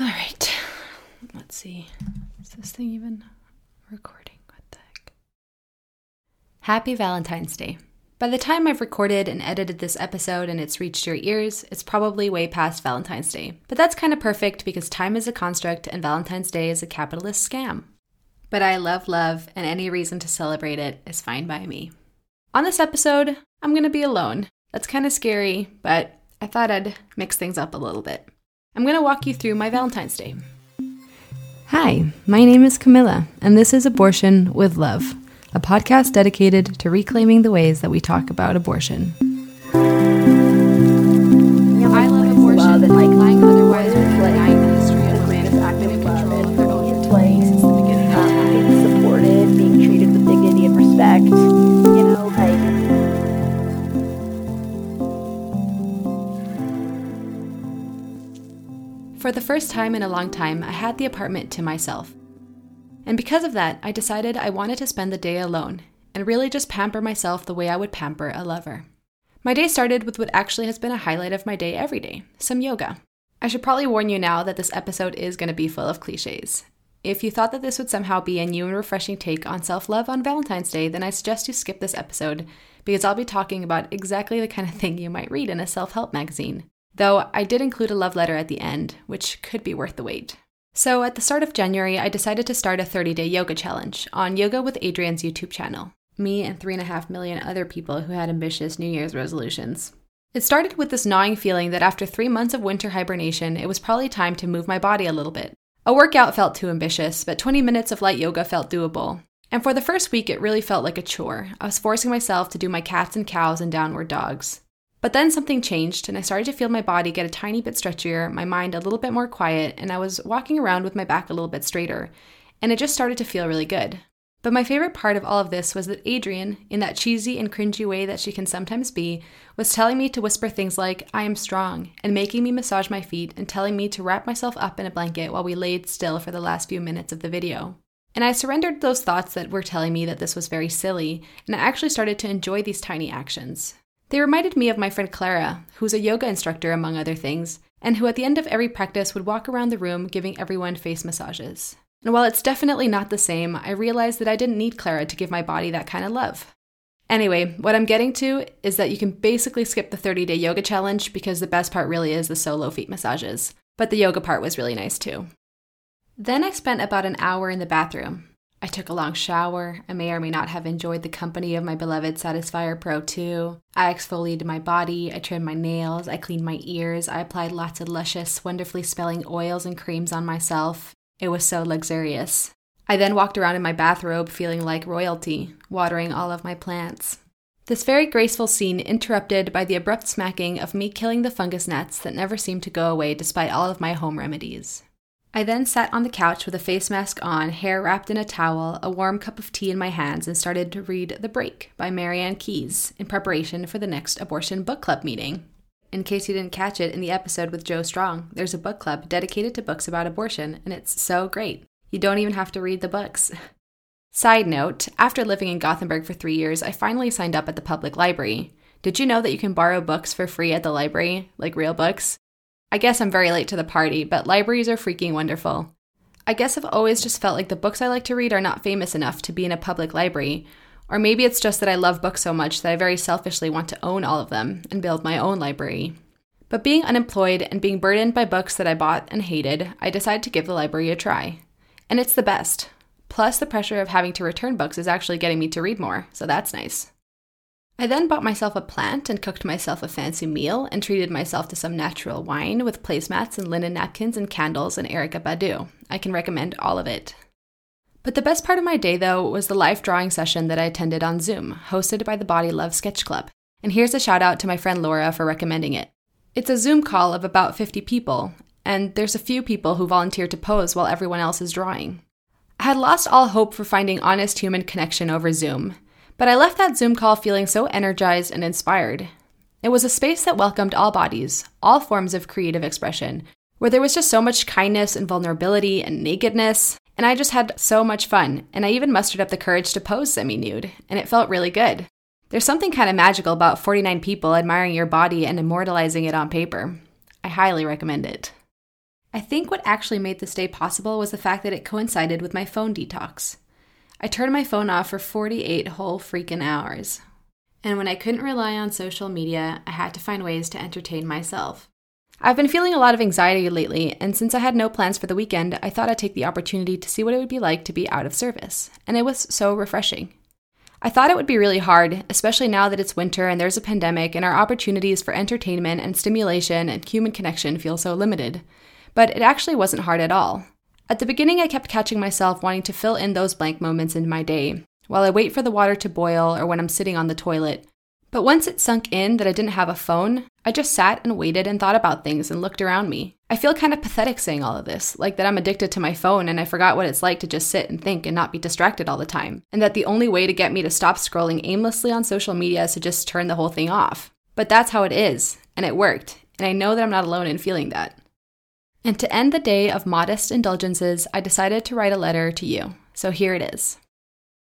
All right. Let's see. Is this thing even recording? What the heck? Happy Valentine's Day. By the time I've recorded and edited this episode and it's reached your ears, it's probably way past Valentine's Day. But that's kind of perfect because time is a construct and Valentine's Day is a capitalist scam. But I love love, and any reason to celebrate it is fine by me. On this episode, I'm going to be alone. That's kind of scary, but I thought I'd mix things up a little bit. I'm going to walk you through my Valentine's Day. Hi, my name is Camilla, and this is Abortion with Love, a podcast dedicated to reclaiming the ways that we talk about abortion. First time in a long time, I had the apartment to myself. And because of that, I decided I wanted to spend the day alone and really just pamper myself the way I would pamper a lover. My day started with what actually has been a highlight of my day every day some yoga. I should probably warn you now that this episode is going to be full of cliches. If you thought that this would somehow be a new and refreshing take on self love on Valentine's Day, then I suggest you skip this episode because I'll be talking about exactly the kind of thing you might read in a self help magazine. Though I did include a love letter at the end, which could be worth the wait. So, at the start of January, I decided to start a 30 day yoga challenge on Yoga with Adriene's YouTube channel. Me and 3.5 million other people who had ambitious New Year's resolutions. It started with this gnawing feeling that after three months of winter hibernation, it was probably time to move my body a little bit. A workout felt too ambitious, but 20 minutes of light yoga felt doable. And for the first week, it really felt like a chore. I was forcing myself to do my cats and cows and downward dogs. But then something changed, and I started to feel my body get a tiny bit stretchier, my mind a little bit more quiet, and I was walking around with my back a little bit straighter. And it just started to feel really good. But my favorite part of all of this was that Adriene, in that cheesy and cringy way that she can sometimes be, was telling me to whisper things like, I am strong, and making me massage my feet and telling me to wrap myself up in a blanket while we laid still for the last few minutes of the video. And I surrendered those thoughts that were telling me that this was very silly, and I actually started to enjoy these tiny actions. They reminded me of my friend Clara, who's a yoga instructor among other things, and who at the end of every practice would walk around the room giving everyone face massages. And while it's definitely not the same, I realized that I didn't need Clara to give my body that kind of love. Anyway, what I'm getting to is that you can basically skip the 30 day yoga challenge because the best part really is the solo feet massages. But the yoga part was really nice too. Then I spent about an hour in the bathroom. I took a long shower. I may or may not have enjoyed the company of my beloved Satisfyer Pro 2. I exfoliated my body, I trimmed my nails, I cleaned my ears, I applied lots of luscious, wonderfully smelling oils and creams on myself. It was so luxurious. I then walked around in my bathrobe feeling like royalty, watering all of my plants. This very graceful scene interrupted by the abrupt smacking of me killing the fungus gnats that never seemed to go away despite all of my home remedies. I then sat on the couch with a face mask on, hair wrapped in a towel, a warm cup of tea in my hands, and started to read The Break by Marian Keyes in preparation for the next abortion book club meeting. In case you didn't catch it in the episode with Joe Strong, there's a book club dedicated to books about abortion, and it's so great. You don't even have to read the books. Side note after living in Gothenburg for three years, I finally signed up at the public library. Did you know that you can borrow books for free at the library, like real books? I guess I'm very late to the party, but libraries are freaking wonderful. I guess I've always just felt like the books I like to read are not famous enough to be in a public library, or maybe it's just that I love books so much that I very selfishly want to own all of them and build my own library. But being unemployed and being burdened by books that I bought and hated, I decided to give the library a try. And it's the best. Plus, the pressure of having to return books is actually getting me to read more, so that's nice. I then bought myself a plant and cooked myself a fancy meal and treated myself to some natural wine with placemats and linen napkins and candles and Erykah Badu. I can recommend all of it. But the best part of my day, though, was the life drawing session that I attended on Zoom, hosted by the Body Love Sketch Club. And here's a shout out to my friend Laura for recommending it. It's a Zoom call of about 50 people, and there's a few people who volunteer to pose while everyone else is drawing. I had lost all hope for finding honest human connection over Zoom, but I left that Zoom call feeling so energized and inspired. It was a space that welcomed all bodies, all forms of creative expression, where there was just so much kindness and vulnerability and nakedness, and I just had so much fun, and I even mustered up the courage to pose semi nude, and it felt really good. There's something kind of magical about 49 people admiring your body and immortalizing it on paper. I highly recommend it. I think what actually made this day possible was the fact that it coincided with my phone detox. I turned my phone off for 48 whole freaking hours. And when I couldn't rely on social media, I had to find ways to entertain myself. I've been feeling a lot of anxiety lately, and since I had no plans for the weekend, I thought I'd take the opportunity to see what it would be like to be out of service, and it was so refreshing. I thought it would be really hard, especially now that it's winter and there's a pandemic and our opportunities for entertainment and stimulation and human connection feel so limited. But it actually wasn't hard at all. At the beginning, I kept catching myself wanting to fill in those blank moments in my day, while I wait for the water to boil or when I'm sitting on the toilet. But once it sunk in that I didn't have a phone, I just sat and waited and thought about things and looked around me. I feel kind of pathetic saying all of this, like that I'm addicted to my phone and I forgot what it's like to just sit and think and not be distracted all the time, and that the only way to get me to stop scrolling aimlessly on social media is to just turn the whole thing off. But that's how it is, and it worked, and I know that I'm not alone in feeling that. And to end the day of modest indulgences, I decided to write a letter to you. So here it is.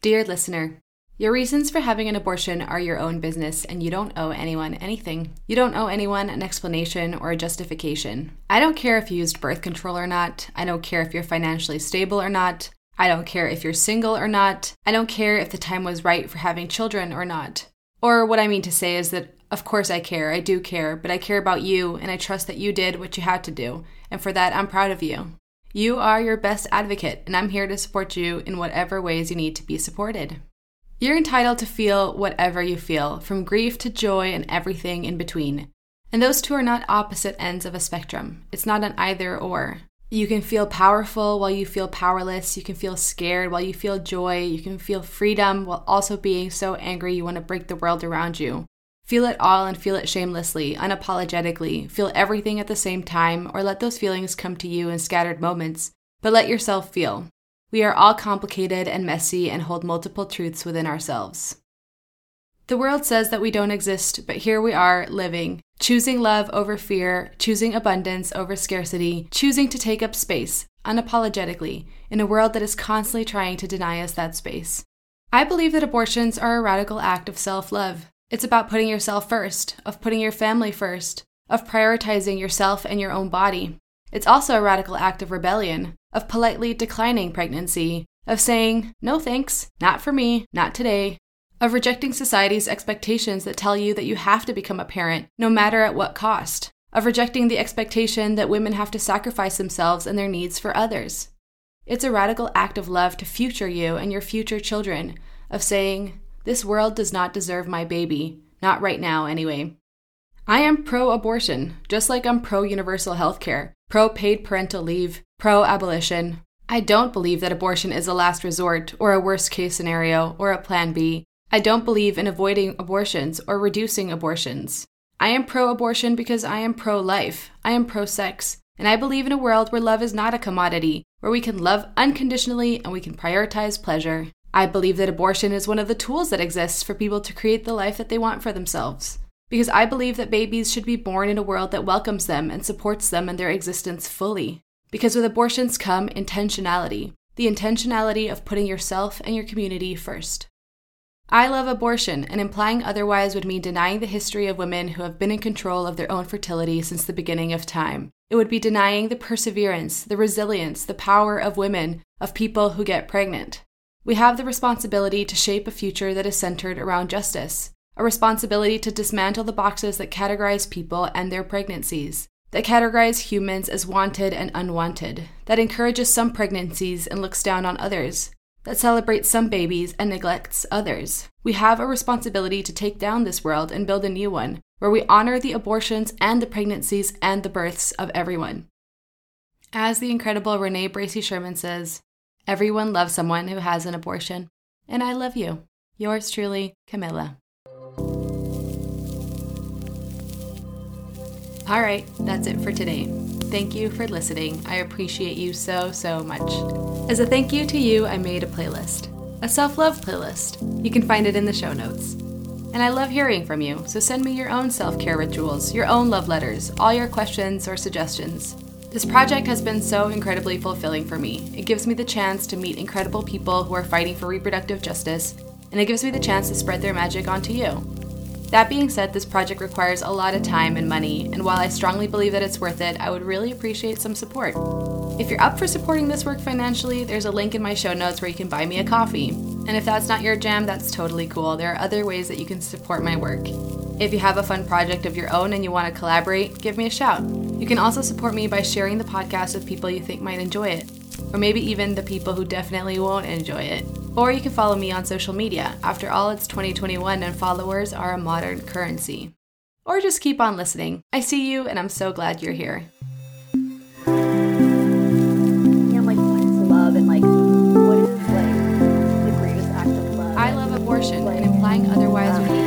Dear listener, your reasons for having an abortion are your own business, and you don't owe anyone anything. You don't owe anyone an explanation or a justification. I don't care if you used birth control or not. I don't care if you're financially stable or not. I don't care if you're single or not. I don't care if the time was right for having children or not. Or what I mean to say is that, of course, I care. I do care, but I care about you, and I trust that you did what you had to do. And for that, I'm proud of you. You are your best advocate, and I'm here to support you in whatever ways you need to be supported. You're entitled to feel whatever you feel, from grief to joy and everything in between. And those two are not opposite ends of a spectrum. It's not an either or. You can feel powerful while you feel powerless. You can feel scared while you feel joy. You can feel freedom while also being so angry you want to break the world around you. Feel it all and feel it shamelessly, unapologetically. Feel everything at the same time, or let those feelings come to you in scattered moments. But let yourself feel. We are all complicated and messy and hold multiple truths within ourselves. The world says that we don't exist, but here we are living, choosing love over fear, choosing abundance over scarcity, choosing to take up space, unapologetically, in a world that is constantly trying to deny us that space. I believe that abortions are a radical act of self love. It's about putting yourself first, of putting your family first, of prioritizing yourself and your own body. It's also a radical act of rebellion, of politely declining pregnancy, of saying, no thanks, not for me, not today, of rejecting society's expectations that tell you that you have to become a parent, no matter at what cost, of rejecting the expectation that women have to sacrifice themselves and their needs for others. It's a radical act of love to future you and your future children, of saying, This world does not deserve my baby, not right now, anyway. I am pro abortion, just like I'm pro universal health care, pro paid parental leave, pro abolition. I don't believe that abortion is a last resort, or a worst case scenario, or a plan B. I don't believe in avoiding abortions or reducing abortions. I am pro abortion because I am pro life. I am pro sex. And I believe in a world where love is not a commodity, where we can love unconditionally and we can prioritize pleasure. I believe that abortion is one of the tools that exists for people to create the life that they want for themselves because I believe that babies should be born in a world that welcomes them and supports them in their existence fully. Because with abortions come intentionality, the intentionality of putting yourself and your community first. I love abortion, and implying otherwise would mean denying the history of women who have been in control of their own fertility since the beginning of time. It would be denying the perseverance, the resilience, the power of women, of people who get pregnant. We have the responsibility to shape a future that is centered around justice, a responsibility to dismantle the boxes that categorize people and their pregnancies, that categorize humans as wanted and unwanted, that encourages some pregnancies and looks down on others, that celebrates some babies and neglects others. We have a responsibility to take down this world and build a new one, where we honor the abortions and the pregnancies and the births of everyone. As the incredible Renee Bracey Sherman says, everyone loves someone who has an abortion. And I love you. Yours truly, Camilla. All right, that's it for today. Thank you for listening. I appreciate you so, so much. As a thank you to you, I made a playlist, a self love playlist. You can find it in the show notes. And I love hearing from you, so send me your own self care rituals, your own love letters, all your questions or suggestions. This project has been so incredibly fulfilling for me. It gives me the chance to meet incredible people who are fighting for reproductive justice, and it gives me the chance to spread their magic onto you. That being said, this project requires a lot of time and money, and while I strongly believe that it's worth it, I would really appreciate some support. If you're up for supporting this work financially, there's a link in my show notes where you can buy me a coffee. And if that's not your jam, that's totally cool. There are other ways that you can support my work. If you have a fun project of your own and you want to collaborate, give me a shout. You can also support me by sharing the podcast with people you think might enjoy it, or maybe even the people who definitely won't enjoy it. Or you can follow me on social media. After all, it's 2021 and followers are a modern currency. Or just keep on listening. I see you and I'm so glad you're here. Yeah, like, what is love and like, what is like the greatest act of love? I love abortion, and implying otherwise um,